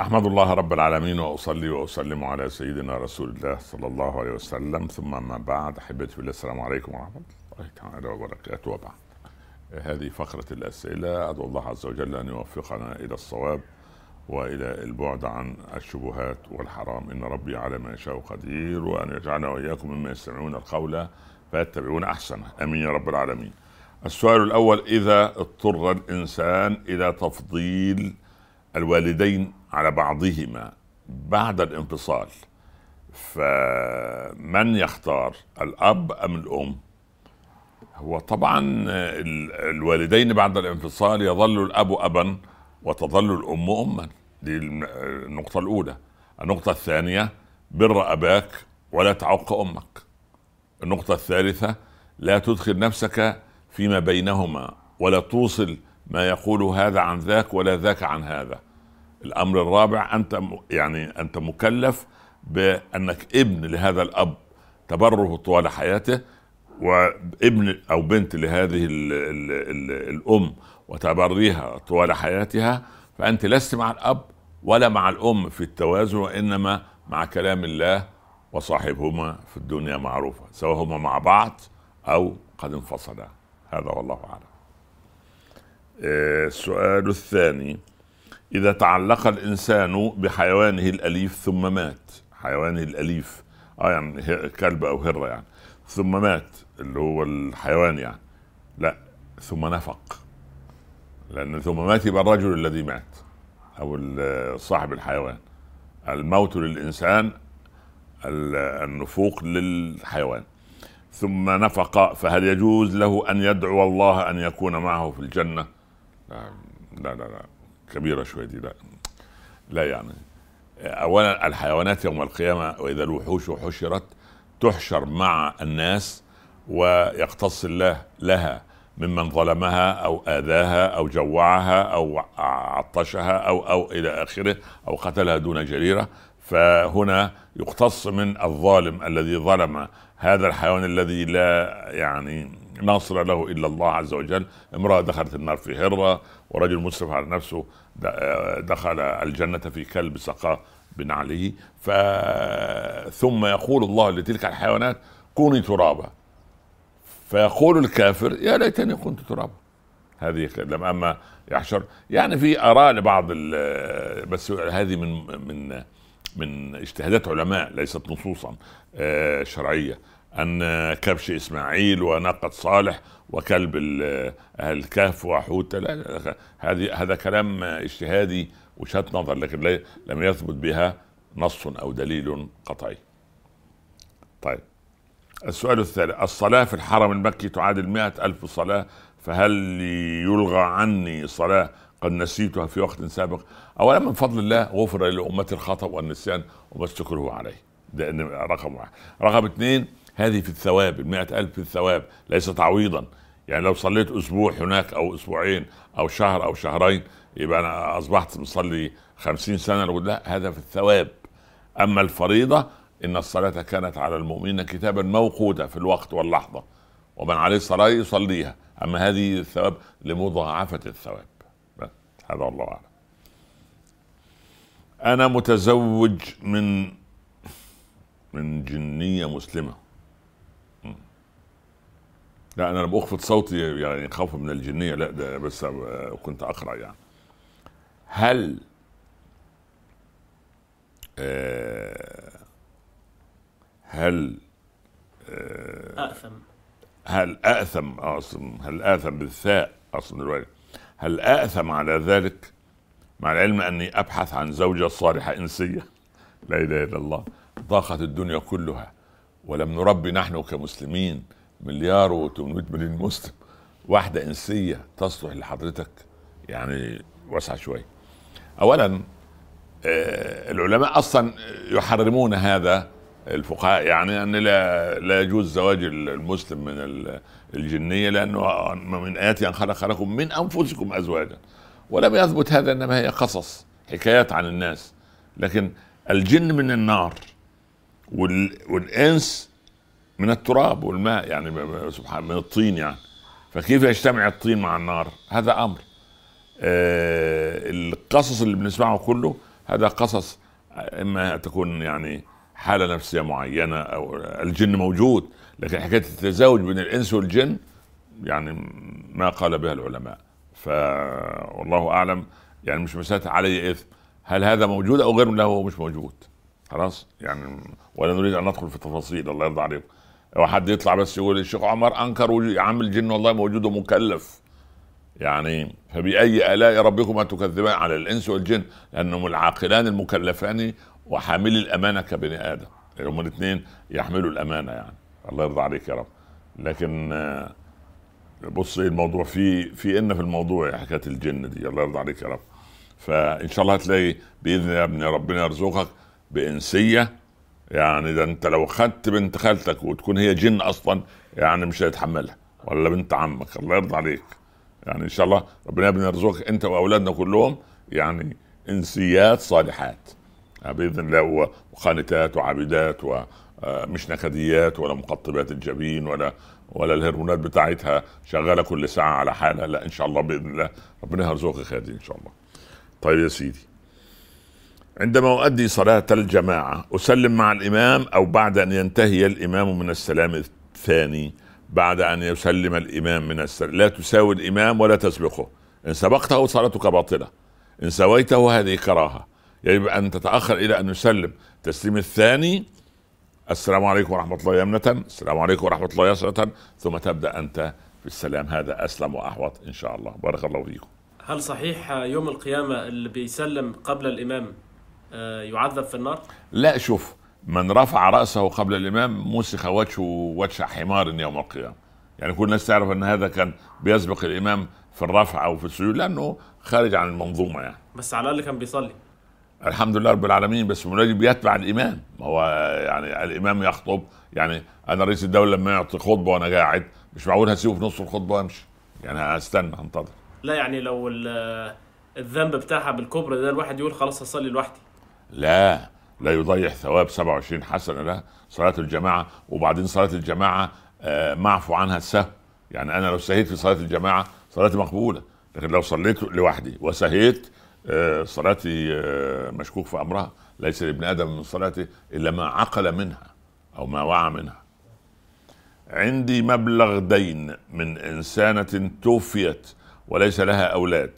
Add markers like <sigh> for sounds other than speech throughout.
أحمد الله رب العالمين وأصلي وأسلم على سيدنا رسول الله صلى الله عليه وسلم. ثم اما بعد أحبتي في السلام عليكم ورحمة الله تعالى وبركاته. وبعد هذه فقرة الأسئلة. أدعو الله عز وجل أن يوفقنا إلى الصواب وإلى البعد عن الشبهات والحرام. إن ربي على ما يشاء قدير وأن يجعلنا وإياكم مما يستمعون القول فيتبعون أحسنه. آمين يا رب العالمين. السؤال الأول إذا اضطر الإنسان إلى تفضيل الوالدين على بعضهما بعد الانفصال فمن يختار الأب أم الأم؟ هو طبعا الوالدين بعد الانفصال يظل الأب ابا وتظل الأم اما. دي النقطة الأولى. النقطة الثانية بر أباك ولا تعق أمك. النقطة الثالثة لا تدخل نفسك فيما بينهما ولا توصل ما يقول هذا عن ذاك ولا ذاك عن هذا. الأمر الرابع أنت يعني أنت مكلف بأنك ابن لهذا الأب تبره طوال حياته وابن أو بنت لهذه ال ال ال الأم وتبريها طوال حياتها. فأنت لست مع الأب ولا مع الأم في التوازن وإنما مع كلام الله وصاحبهما في الدنيا معروفة سواء هما مع بعض أو قد انفصلا. هذا والله أعلم. آه، السؤال الثاني. إذا تعلق الإنسان بحيوانه الأليف ثم مات. حيوانه الأليف. آه يعني كلب أو هرة يعني. ثم مات اللي هو الحيوان يعني. لا ثم نفق. لأن ثم مات يبقى الرجل الذي مات أو صاحب الحيوان. الموت للإنسان النفوق للحيوان. ثم نفق فهل يجوز له أن يدعو الله أن يكون معه في الجنة؟ لا لا لا, لا. كبيرة شوية دي لا. لا يعني. اولا الحيوانات يوم القيامة وإذا الوحوش حشرت تحشر مع الناس ويقتص الله لها ممن ظلمها أو آذاها أو جوعها أو عطشها أو أو إلى آخره أو قتلها دون جريرة. فهنا يقتص من الظالم الذي ظلم هذا الحيوان الذي لا يعني ناصر له إلا الله عز وجل. امرأة دخلت النار في هره ورجل مسرف على نفسه دخل الجنة في كلب سقاه بنعله ف ثم يقول الله لتلك الحيوانات كوني ترابا. فيقول الكافر يا ليتني كنت ترابا. هذه لما اما يحشر. يعني في آراء لبعض بس هذه من من من اجتهادات علماء ليست نصوصا آه، شرعية. أن كبش إسماعيل وناقة صالح وكلب الكهف وحوت. هذه هذا كلام اجتهادي وشات نظر لكن لم يثبت بها نص أو دليل قطعي. طيب. السؤال الثالث الصلاة في الحرم المكي تعادل مئة ألف صلاة فهل يلغى عني صلاة قد نسيتها في وقت سابق؟ أولا من فضل الله غفر لأمتي الخطأ والنسيان وما استكره عليه. ده رقم واحد. رقم اثنين هذه في الثواب المئة ألف في الثواب ليس تعويضا. يعني لو صليت أسبوع هناك أو أسبوعين أو شهر أو شهرين يبقى أنا أصبحت مصلي خمسين سنة لا هذا في الثواب. أما الفريضة إن الصلاة كانت على المؤمنين كتابا موقوتا في الوقت واللحظة ومن عليه الصلاة يصليها. أما هذه الثواب لمضاعفة الثواب. هذا الله أعلم. أنا متزوج من من جنية مسلمة. لا أنا بأخفض صوتي يعني خوفا من الجنية لا ده بس كنت أقرأ يعني. هل آه هل آه آثم. هل آثم أصلا هل آثم بالثاء أصلا الرواية هل آثم على ذلك مع العلم أني أبحث عن زوجة صالحة إنسية؟ لا إله إلا الله. ضاقت الدنيا كلها. ولم نربي نحن كمسلمين. مليار و800 مليون مسلم. واحدة إنسية تصلح لحضرتك. يعني واسعة شوية أولا آه، العلماء أصلا يحرمون هذا. الفقهاء يعني أن لا لا يجوز زواج المسلم من الجنية لأنه من اياته أن خلق لكم من أنفسكم ازواجا. ولم يثبت هذا إنما هي قصص حكايات عن الناس. لكن الجن من النار والإنس من التراب والماء يعني سبحان من الطين يعني. فكيف يجتمع الطين مع النار؟ هذا أمر. آه القصص اللي بنسمعه كله هذا قصص إما تكون يعني حالة نفسية معينة أو الجن موجود لكن حكاية التزاوج بين الإنس والجن يعني ما قال بها العلماء. ف والله أعلم يعني مش مسألة علي إثم هل هذا موجود أو غير له مش موجود. خلاص؟ يعني ولا نريد أن ندخل في تفاصيل الله يرضى عليكم. لو حد يطلع بس يقول الشيخ عمر أنكر يا عم الجن والله موجود ومكلف يعني فبأي آلاء ربكما تكذبان على الإنس والجن؟ لأنهم العاقلان المكلفان وحاملي الأمانة كبني آدم. هم الاثنين يحملوا الأمانة يعني. الله يرضى عليك يا رب. لكن آه، بص الموضوع في في إن في الموضوع حكاية الجن دي. الله يرضى عليك يا رب. فإن شاء الله هتلاقي بإذن الله يا ابني ربنا يرزقك. بإنسية. يعني ده أنت لو خدت بنت خالتك وتكون هي جن أصلا يعني مش هيتحملها. ولا بنت عمك. الله يرضى عليك. يعني إن شاء الله ربنا يرزقك أنت وأولادنا كلهم يعني إنسيات صالحات. يعني بإذن الله وخانتات وعابدات ومش نكديات ولا مقطبات الجبين ولا ولا الهرمونات بتاعتها شغالة كل ساعة على حالها. لا إن شاء الله بإذن الله ربنا يرزقك خير إن شاء الله. طيب يا سيدي عندما أؤدي صلاة الجماعة أسلم مع الإمام أو بعد أن ينتهي الإمام من السلام الثاني بعد أن يسلم الإمام من السلام. لا تساوي الإمام ولا تسبقه. إن سبقته صلاتك باطلة. إن سويته هذه كراهة. يجب أن تتأخر إلى أن يسلم. التسليم الثاني السلام عليكم ورحمة الله يمنة. السلام عليكم ورحمة الله يسرة. ثم تبدأ أنت في السلام هذا أسلم وأحوط إن شاء الله. بارك الله فيكم. هل صحيح يوم القيامة اللي بيسلم قبل الإمام يعذب في النار؟ لا شوف من رفع رأسه قبل الإمام مسخ وجهه وجه حمار يوم القيامة. يعني كل الناس تعرف أن هذا كان بيسبق الإمام في الرفع أو في السجود لأنه خارج عن المنظومة يعني. بس على الأقل كان بيصلي. الحمد لله رب العالمين بس المناجي بيتبع الإمام. ما هو يعني الإمام يخطب يعني أنا رئيس الدولة لما يعطي خطبة وأنا قاعد مش معقول هسيبه في نص الخطبة وأمشي؟ يعني هستنى هنتظر. لا يعني لو الذنب بتاعها بالكبر ده الواحد يقول خلاص هصلي لوحدي. لا لا يضيع ثواب 27 حسنة لا صلاة الجماعة وبعدين صلاة الجماعة آه، معفو عنها السهو يعني أنا لو سهيت في صلاة الجماعة صلاتي مقبولة لكن لو صليت لوحدي وسهيت آه، صلاتي آه، مشكوك في أمرها ليس لابن آدم من صلاته إلا ما عقل منها أو ما وعى منها. عندي مبلغ دين من إنسانة توفيت وليس لها أولاد.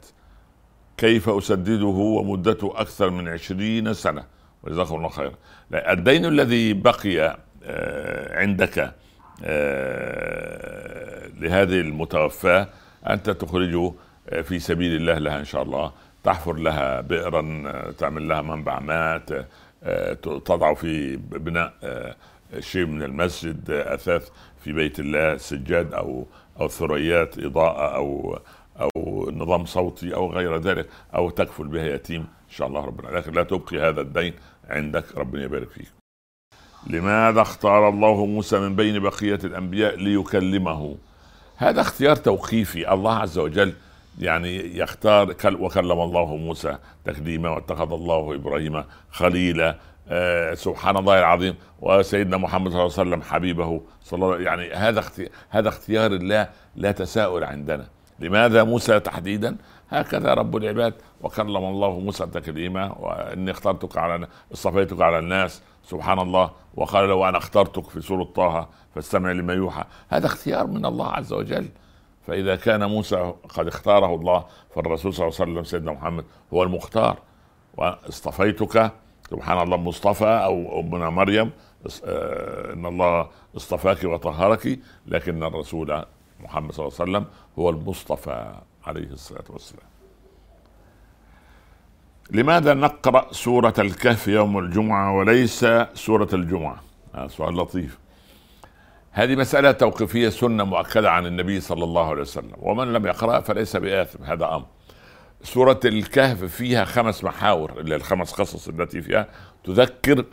كيف أسدده ومدته أكثر من عشرين سنة. وجزاكم الله خيرا الدين الذي بقي آه، عندك لهذه المتوفاة أنت تخرجه في سبيل الله لها إن شاء الله. تحفر لها بئرا تعمل لها منبع ماء تضع في بناء شيء من المسجد أثاث في بيت الله سجاد أو أو ثريات إضاءة أو أو نظام صوتي أو غير ذلك أو تكفل بها يتيم إن شاء الله ربنا. لكن لا تبقي هذا الدين عندك ربنا يبارك فيك. لماذا اختار الله موسى من بين بقية الأنبياء ليكلمه؟ هذا اختيار توقيفي. الله عز وجل يعني يختار وكلم الله موسى تكليما واتخذ الله إبراهيم خليلا. آه سبحان الله العظيم. وسيدنا محمد صلى الله عليه وسلم حبيبه. صلى الله يعني هذا هذا اختيار الله لا تساؤل عندنا. لماذا موسى تحديدا؟ هكذا رب العباد وكلم الله موسى تكليما وإني اخترتك على اصطفيتك على الناس سبحان الله. وقال له أنا اخترتك في سورة طه فاستمع لما يوحى. هذا اختيار من الله عز وجل. فإذا كان موسى قد اختاره الله فالرسول صلى الله عليه وسلم سيدنا محمد هو المختار. واصطفيتك سبحان الله مصطفى أو ابن مريم آه، إن الله اصطفاك وطهرك لكن الرسول محمد صلى الله عليه وسلم هو المصطفى عليه الصلاة والسلام. لماذا نقرأ سورة الكهف يوم الجمعة وليس سورة الجمعة؟ هذا سؤال لطيف. هذه مسألة توقيفية سنة مؤكدة عن النبي صلى الله عليه وسلم. ومن لم يقرأ فليس بآثم هذا أمر. سورة الكهف فيها خمس محاور اللي الخمس قصص التي فيها تذكر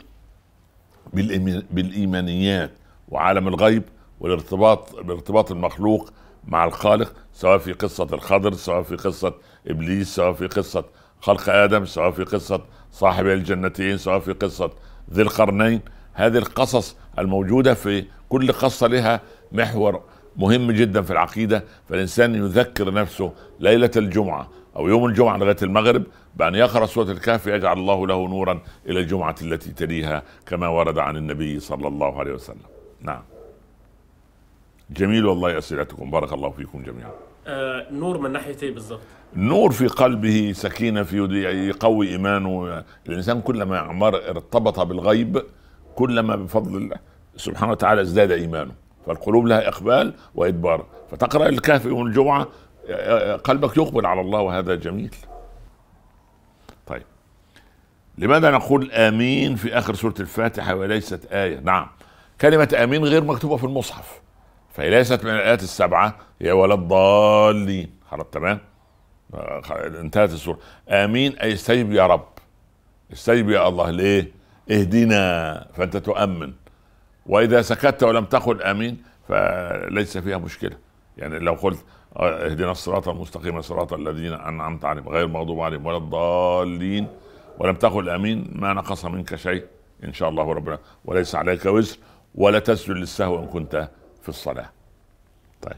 بالإيمانيات وعالم الغيب والارتباط بارتباط المخلوق مع الخالق سواء في قصة الخضر سواء في قصة إبليس سواء في قصة خلق آدم سواء في قصة صاحب الجنتين سواء في قصة ذي القرنين هذه القصص الموجودة في كل قصة لها محور مهم جدا في العقيدة فالإنسان يذكر نفسه ليلة الجمعة أو يوم الجمعة لغاية المغرب بأن يقرأ سورة الكهف يجعل الله له نورا إلى الجمعة التي تليها كما ورد عن النبي صلى الله عليه وسلم. نعم. جميل والله أسئلتكم. بارك الله فيكم جميعا. آه نور من ناحية إيه بالظبط؟ نور في قلبه سكينة في يقوي إيمانه. الإنسان كلما عمر ارتبط بالغيب كلما بفضل الله سبحانه وتعالى ازداد إيمانه. فالقلوب لها إقبال وإدبار. فتقرأ الكهف يوم الجمعة قلبك يقبل على الله وهذا جميل. طيب. لماذا نقول آمين في آخر سورة الفاتحة وليست آية؟ نعم. كلمة آمين غير مكتوبة في المصحف. فهي ليست من الآيات السبعة هي ولا الضالين. خلاص تمام؟ انتهت السورة. آمين أي استجب يا رب. استجب يا الله. ليه؟ اهدنا فأنت تؤمن. وإذا سكت ولم تقل آمين فليس فيها مشكلة. يعني لو قلت اهدنا الصراط المستقيم صراط الذين أنعمت عليهم غير المغضوب عليهم ولا الضالين ولم تقل آمين ما نقص منك شيء إن شاء الله ربنا. وليس عليك وزر ولا تسجد للسهو إن كنت في الصلاة. طيب.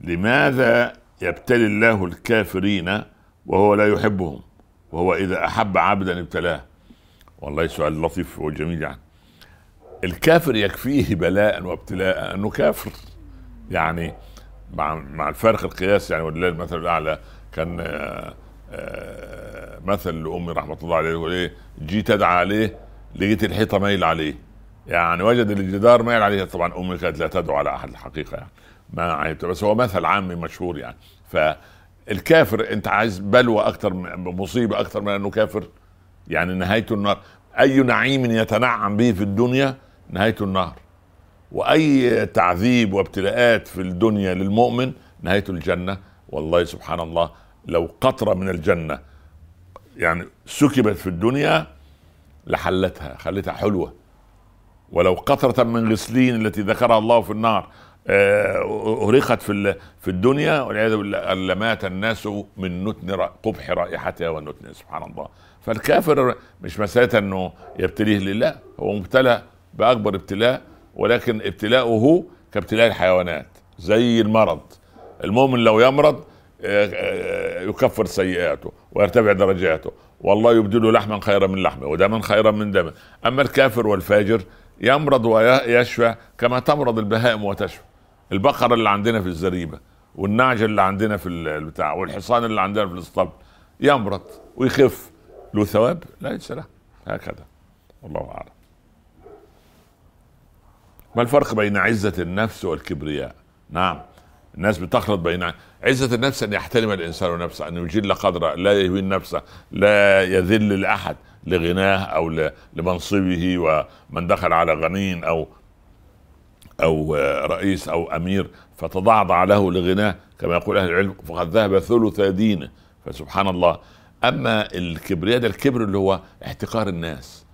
لماذا يبتلي الله الكافرين وهو لا يحبهم؟ وهو إذا أحب عبدا ابتلاه. والله سؤال لطيف وجميل يعني. الكافر يكفيه بلاء وابتلاء أنه كافر. يعني مع مع الفارق القياسي يعني ولله المثل الأعلى كان آه، آه، مثل لأمي رحمة الله عليه يقول إيه؟ جيت أدعى عليه لقيت الحيطة مايل عليه. يعني وجد الجدار مايل عليه. طبعا أمي كانت لا تدعو على أحد الحقيقة يعني. ما بس هو مثل عامي مشهور يعني. فالكافر أنت عايز بلوى أكتر مصيبة أكتر من أنه كافر؟ يعني نهايته النار أي نعيم يتنعم به في الدنيا نهايته النار وأي تعذيب وابتلاءات في الدنيا للمؤمن نهايته الجنة. والله سبحان الله لو قطره من الجنة يعني سكبت في الدنيا لحلتها خلتها حلوة. ولو قطرة من غسلين التي ذكرها الله في النار آه، أريقت في في الدنيا والعياذ بالله لمات الناس من نتن قبح رائحتها والنتن سبحان الله. فالكافر مش مسألة إنه يبتليه لله هو مبتلى بأكبر ابتلاء ولكن ابتلاؤه كابتلاء الحيوانات زي المرض. المؤمن لو يمرض آه، آه، يكفر سيئاته ويرتفع درجاته. والله يبدله لحما خيرا من لحمه ودما خيرا من دمه. أما الكافر والفاجر يمرض ويشفى كما تمرض البهائم وتشفى البقره اللي عندنا في الزريبة والنعجه اللي عندنا في البتاع والحصان اللي عندنا في الاسطبل يمرض ويخف. له ثواب؟ ليس له. هكذا. والله أعلم. ما الفرق بين عزة النفس والكبرياء؟ نعم. الناس بتخلط بين عزة النفس أن يحترم الإنسان نفسه أن يجل قدره لا يهين نفسه لا يذل لأحد لغناه أو لمنصبه ومن دخل على غني أو أو رئيس أو أمير فتضعضع له لغناه. كما يقول أهل العلم فقد ذهب ثلث دينه. فسبحان الله. أما الكبرياء ده الكبر اللي هو احتقار الناس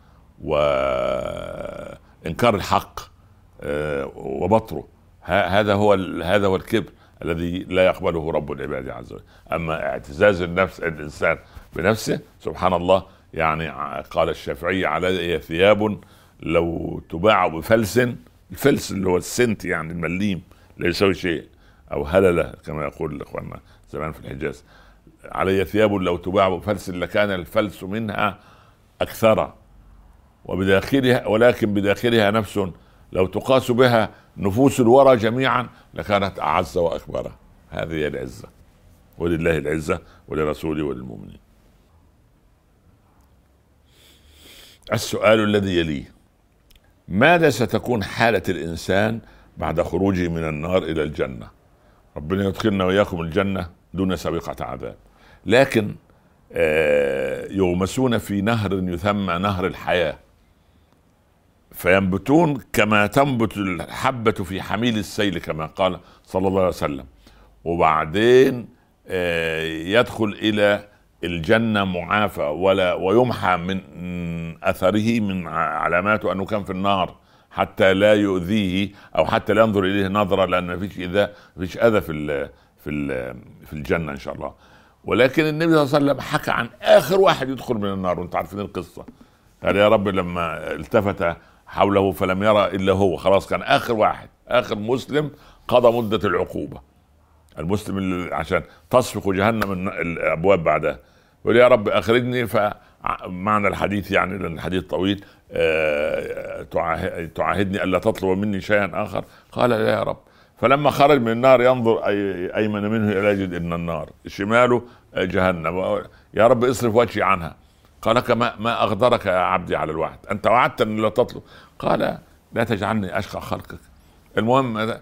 وإنكار الحق آه، وبطره. هذا هو هذا هو الكبر الذي لا يقبله رب العباد عز وجل. أما اعتزاز النفس الإنسان بنفسه سبحان الله يعني قال الشافعي علي ثياب لو تباع بفلس الفلس اللي هو السنت يعني المليم لا يساوي شيء أو هللة كما يقول إخواننا زمان في الحجاز. علي ثياب لو تباع بفلس لكان الفلس منها أكثر وبداخلها ولكن بداخلها نفس لو تقاس بها نفوس الورى جميعا لكانت أعز وأكبر. هذه هي العزة ولله العزة ولرسوله وللمؤمنين. السؤال الذي يليه ماذا ستكون حالة الإنسان بعد خروجه من النار إلى الجنة؟ ربنا يدخلنا وإياكم الجنة دون سابقة عذاب. لكن آه، يغمسون في نهر يسمى نهر الحياة. فينبتون كما تنبت الحبة في حميل السيل كما قال صلى الله عليه وسلم. وبعدين آه، يدخل إلى الجنة معافى ولا ويمحى من أثره من علاماته أنه كان في النار حتى لا يؤذيه أو حتى لا ينظر إليه نظرة لأن فيش إذا فيش أذى في ال في ال في الجنة إن شاء الله. ولكن النبي صلى الله عليه وسلم حكى عن آخر واحد يدخل من النار وأنتم عارفين القصة. قال يا رب لما التفت حوله فلم يرى إلا هو خلاص كان آخر واحد آخر مسلم قضى مدة العقوبة. المسلم اللي عشان تصفق جهنم الأبواب بعدها. يقول يا رب أخرجني فمعنى الحديث يعني لأن الحديث طويل آه، تعاهدني ألا تطلب مني شيئا آخر؟ قال لا يا رب. فلما خرج من النار ينظر أي أيمن منه إلى يجد إن النار شماله جهنم. يا رب اصرف وجهي عنها. قال لك ما, ما أغدرك يا عبدي على الوعد أنت وعدتني لا تطلب. قال لا تجعلني أشقى خلقك. المهم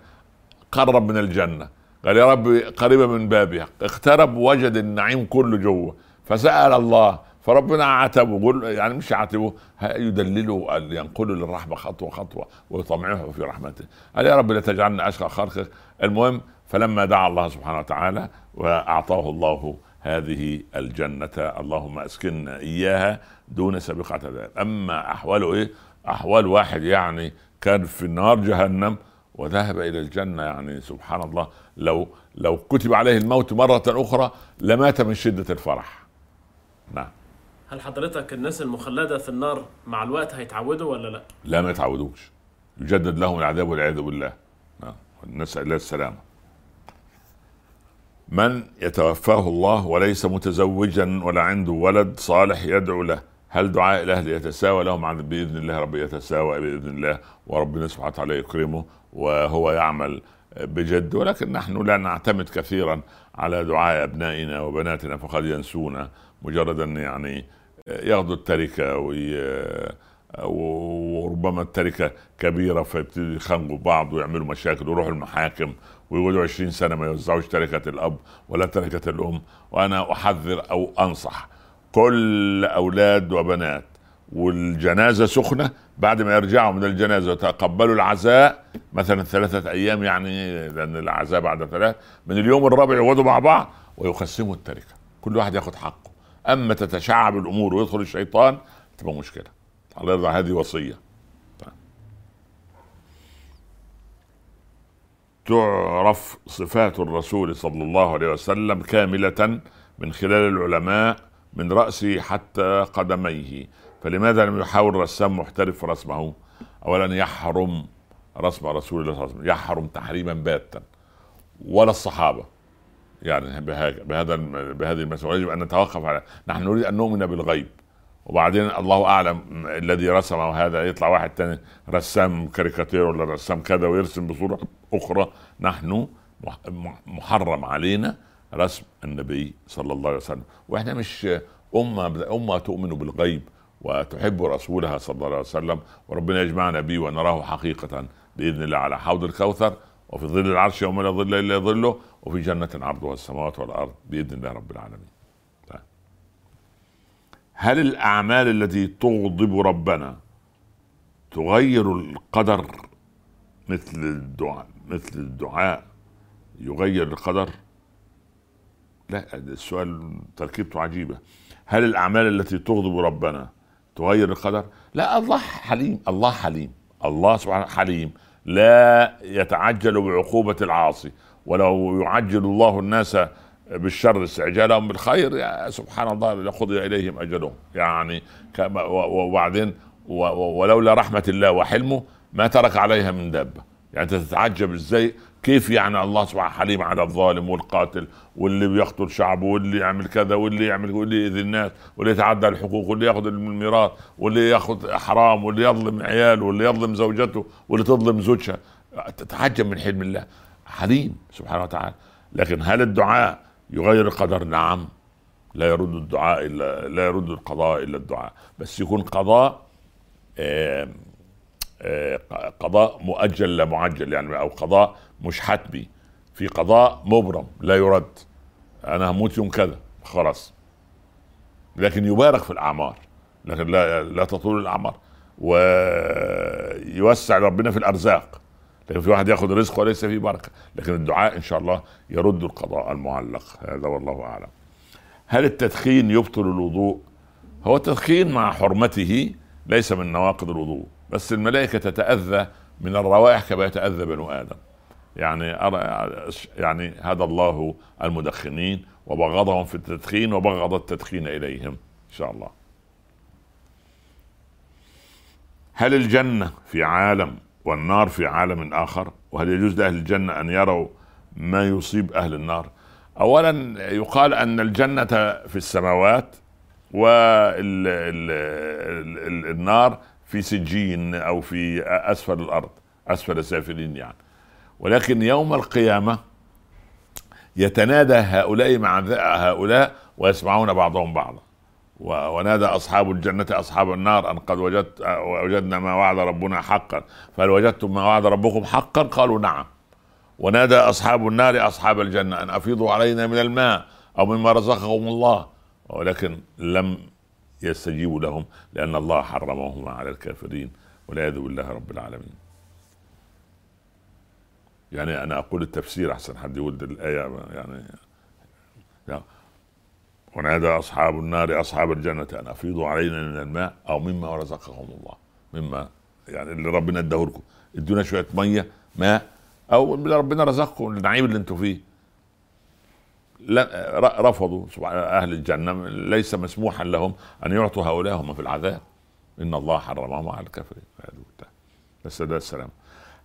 قرب من الجنة. قال يا رب قريبة من بابها اقترب وجد النعيم كله جوه. فسأل الله فربنا عاتبه قول يعني مش يعاتبه يدلله ينقله للرحمه خطوة خطوة ويطمعه في رحمته. قال يا رب لا تجعلنا أشقى خلقك. المهم فلما دعا الله سبحانه وتعالى وأعطاه الله هذه الجنة اللهم أسكننا إياها دون سابقة ذلك. أما أحواله إيه؟ أحوال واحد يعني كان في النار جهنم وذهب إلى الجنة يعني سبحان الله لو لو كتب عليه الموت مرة أخرى لمات من شدة الفرح. نعم. هل حضرتك الناس المخلدة في النار مع الوقت هيتعودوا ولا لأ؟ لا ما يتعودوش. يجدد لهم العذاب والعياذ بالله. نعم. نسأل الله السلامة. من يتوفاه الله وليس متزوجا ولا عنده ولد صالح يدعو له. هل دعاء الأهل يتساوى لهم عن بإذن الله؟ رب يتساوى بإذن الله وربنا سبحانه وتعالى يكرمه وهو يعمل بجد. ولكن نحن لا نعتمد كثيرا على دعاء أبنائنا وبناتنا فقد ينسونا مجرد أن يعني ياخذوا التركة وي وربما التركة كبيرة فيبتدوا يخانقوا بعض ويعملوا مشاكل ويروحوا المحاكم ويقعدوا 20 سنة ما يوزعوش تركة الأب ولا تركة الأم. وأنا أحذر أو أنصح كل أولاد وبنات والجنازة سخنة بعد ما يرجعوا من الجنازة ويتقبلوا العزاء مثلا ثلاثة أيام يعني لأن العزاء بعد ثلاث من اليوم الرابع يقعدوا مع بعض ويقسموا التركة. كل واحد ياخذ حقه. أما تتشعب الأمور ويدخل الشيطان تبقى مشكلة. الله يرضى هذه وصية. تعرف صفات الرسول صلى الله عليه وسلم كاملة من خلال العلماء من رأسه حتى قدميه. فلماذا لم يحاول رسام محترف رسمه؟ أولا يحرم رسم رسول الله صلى الله عليه وسلم يحرم تحريما باتا. ولا الصحابة. يعني بهذا بهذه المسألة. يجب أن نتوقف على نحن نريد أن نؤمن بالغيب. وبعدين الله أعلم الذي رسمه هذا. يطلع واحد تاني رسام كاريكاتير ولا رسام كذا ويرسم بصورة أخرى. نحن محرم علينا رسم النبي صلى الله عليه وسلم. وإحنا مش أمة أمة تؤمن بالغيب وتحب رسولها صلى الله عليه وسلم وربنا يجمعنا به ونراه حقيقة بإذن الله على حوض الكوثر وفي ظل العرش يوم لا ظل إلا ظله وفي جنة عرضها السماوات والأرض بإذن الله رب العالمين. هل الأعمال التي تغضب ربنا تغير القدر مثل الدعاء مثل الدعاء يغير القدر؟ لا السؤال تركيبته عجيبة. هل الأعمال التي تغضب ربنا تغير القدر؟ لا الله حليم الله حليم الله سبحانه حليم. لا يتعجل بعقوبة العاصي ولو يعجل الله الناس بالشر استعجالهم بالخير يا سبحان الله لقضي إليهم أجلهم. يعني وبعدين ولولا رحمة الله وحلمه ما ترك عليها من دابة. يعني تتعجب إزاي كيف يعني الله سبحانه حليم على الظالم والقاتل واللي بيقتل شعبه واللي يعمل كذا واللي يعمل واللي يؤذي الناس واللي يتعدى الحقوق واللي يأخذ الميراث واللي يأخذ حرام واللي يظلم عياله واللي يظلم زوجته واللي تظلم زوجها. تتعجب من حلم الله. حليم سبحانه وتعالى. لكن هل الدعاء يغير القدر نعم؟ لا يرد الدعاء الا لا يرد القضاء إلا الدعاء. بس يكون قضاء قضاء مؤجل لا معجل يعني أو قضاء مش حتمي. في قضاء مبرم لا يرد. أنا هموت يوم كذا. خلاص. لكن يبارك في الأعمار. لكن لا لا تطول الأعمار. ويوسع ربنا في الأرزاق. لكن في واحد ياخذ رزق وليس فيه بركة. لكن الدعاء إن شاء الله يرد القضاء المعلق. هذا والله أعلم. هل التدخين يبطل الوضوء؟ هو التدخين مع حرمته ليس من نواقض الوضوء. بس الملائكة تتأذى من الروائح كما يتأذى بنو آدم. يعني أرى يعني هدى الله المدخنين وبغضهم في التدخين وبغض التدخين إليهم إن شاء الله. هل الجنة في عالم والنار في عالم آخر؟ وهل يجوز لأهل الجنة أن يروا ما يصيب أهل النار؟ اولا يقال أن الجنة في السماوات والنار في سجين أو في أسفل الأرض أسفل السافلين يعني. ولكن يوم القيامة يتنادى هؤلاء مع هؤلاء ويسمعون بعضهم بعضا. ونادى أصحاب الجنة أصحاب النار أن قد وجدت وجدنا ما وعد ربنا حقا. فهل وجدتم ما وعد ربكم حقا؟ قالوا نعم. ونادى أصحاب النار أصحاب الجنة أن أفيضوا علينا من الماء أو مما رزقهم الله. ولكن لم يستجيبوا لهم لأن الله حرمهما على الكافرين والعياذ بالله رب العالمين. يعني أنا أقول التفسير أحسن حد يقول الايه يعني ونادى أصحاب النار أصحاب الجنة أن أفيضوا علينا من الماء أو مما رزقهم الله. مما يعني اللي ربنا اداه لكم ادونا شوية مية ماء أو اللي ربنا رزقكم النعيم اللي أنتم فيه. رفضوا أهل الجنة ليس مسموحا لهم أن يعطوا هؤلاء هم في العذاب. إن الله حرمهم على الكافرين. بس ده السلام.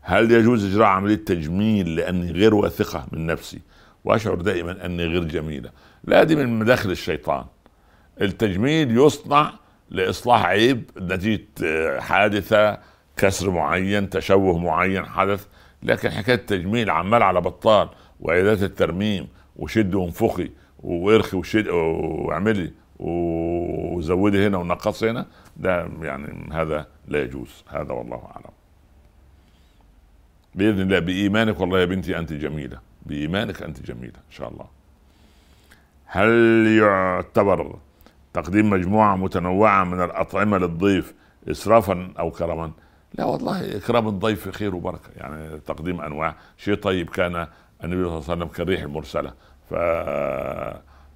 هل يجوز إجراء عملية تجميل لاني غير واثقة من نفسي؟ وأشعر دائما أني غير جميلة. لا دي من مداخل الشيطان. التجميل يصنع لإصلاح عيب نتيجة آه، حادثة كسر معين تشوه معين حدث. لكن حكاية التجميل عمال على بطال وعيادات الترميم وشد وانفخي وارخي وشد واعملي وزودي هنا ونقصي هنا ده يعني هذا لا يجوز هذا والله أعلم. بإذن الله بإيمانك والله يا بنتي أنت جميلة بإيمانك أنت جميلة إن شاء الله. هل يعتبر تقديم مجموعة متنوعة من الأطعمة للضيف اسرافا أو كرما؟ لا والله إكرام الضيف خير وبركة يعني تقديم أنواع. شيء طيب كان النبي صلى الله عليه وسلم كالريح المرسلة. ف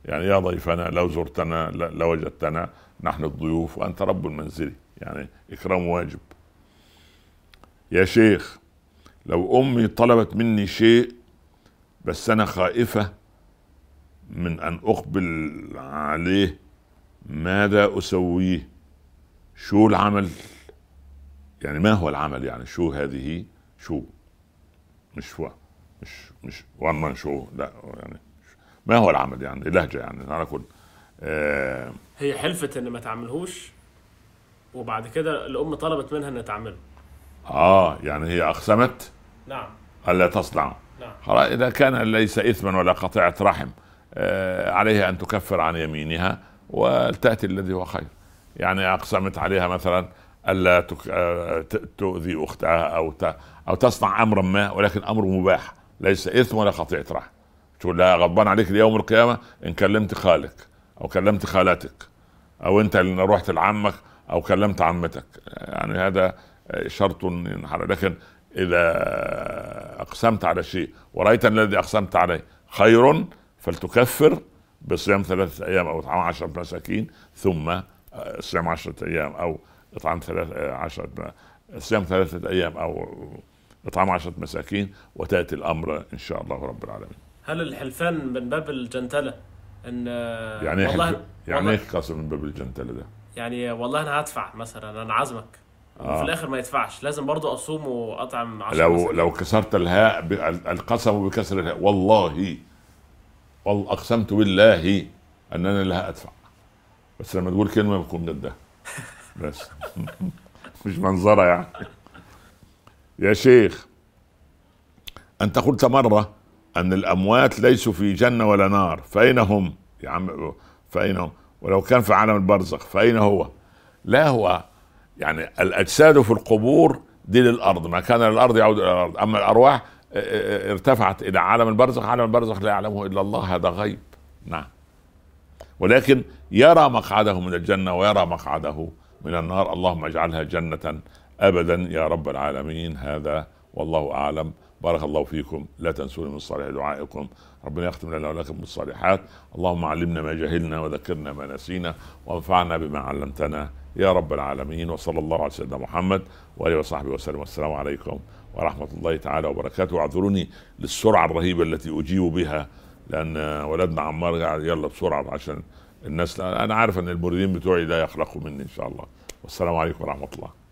يعني يا ضيفنا لو زرتنا لوجدتنا نحن الضيوف وأنت رب المنزل. يعني إكرام واجب. يا شيخ لو أمي طلبت مني شيء بس أنا خائفة من أن أقبل عليه ماذا أسويه؟ شو العمل؟ يعني ما هو العمل يعني؟ شو هذه؟ شو؟ مش هو مش مش وان شو؟ لا يعني ما هو العمل يعني؟ لهجة يعني على كل. آه هي حلفت إن ما تعملهوش وبعد كده الأم طلبت منها ان تعمله. آه يعني هي أقسمت؟ نعم. ألا تصنع؟ نعم. خلاص إذا كان ليس اثما ولا قطيعة رحم آه عليها أن تكفر عن يمينها وتاتي الذي هو خير. يعني أقسمت عليها مثلا ألا آه، تؤذي أختها أو أو تصنع امرا ما ولكن أمر مباح ليس إثم ولا قطيعة رحم. تقول لها غضبان عليك ليوم القيامة إن كلمت خالك أو كلمت خالتك أو أنت اللي رحت لعمك أو كلمت عمتك. يعني هذا شرط لكن إذا أقسمت على شيء ورأيت الذي أقسمت عليه خير فلتكفر بصيام ثلاثة أيام أو إطعام عشرة مساكين ثم صيام عشرة أيام أو إطعام ثلاثة عشرة صيام ثلاثة أيام أو إطعام عشرة مساكين وتأتي الأمر إن شاء الله رب العالمين. هل الحلفان من باب الجنتلة؟ إن يعني إيه والله يعني إيه قسم من باب الجنتلة ده؟ يعني والله أنا هدفع مثلا أنا عازمك. آه. وفي الآخر ما يدفعش. لازم برضو أصوم وأطعم عشان لو مثلاً. لو كسرت الهاء القسم بكسر الهاء. والله والله أقسمت بالله ان أنا اللي هادفع بس لما تقول كلمة بكون ضدها بس. <laughs> مش منظرة يعني. يا شيخ أنت قلت مرة أن الأموات ليسوا في جنة ولا نار. فأين هم؟ يا عم فأين هم؟ ولو كان في عالم البرزخ فأين هو؟ لا هو يعني الأجساد في القبور دي للأرض ما كان للارض يعود إلى الأرض. أما الأرواح ارتفعت إلى عالم البرزخ عالم البرزخ لا يعلمه إلا الله هذا غيب. نعم. ولكن يرى مقعده من الجنة ويرى مقعده من النار. اللهم اجعلها جنة ابدا يا رب العالمين. هذا والله أعلم. بارك الله فيكم. لا تنسوني من صالح دعائكم. ربنا يختم لنا ولكم بالصالحات. اللهم علمنا ما جهلنا وذكرنا ما نسينا وانفعنا بما علمتنا. يا رب العالمين. وصلى الله على سيدنا محمد وآله وصحبه وسلم. والسلام عليكم ورحمة الله تعالى وبركاته. واعذروني للسرعة الرهيبة التي أجيب بها لأن ولدنا عمار قاعد يلا بسرعة عشان الناس. أنا عارف أن المريدين بتوعي لا يخلقوا مني إن شاء الله. والسلام عليكم ورحمة الله.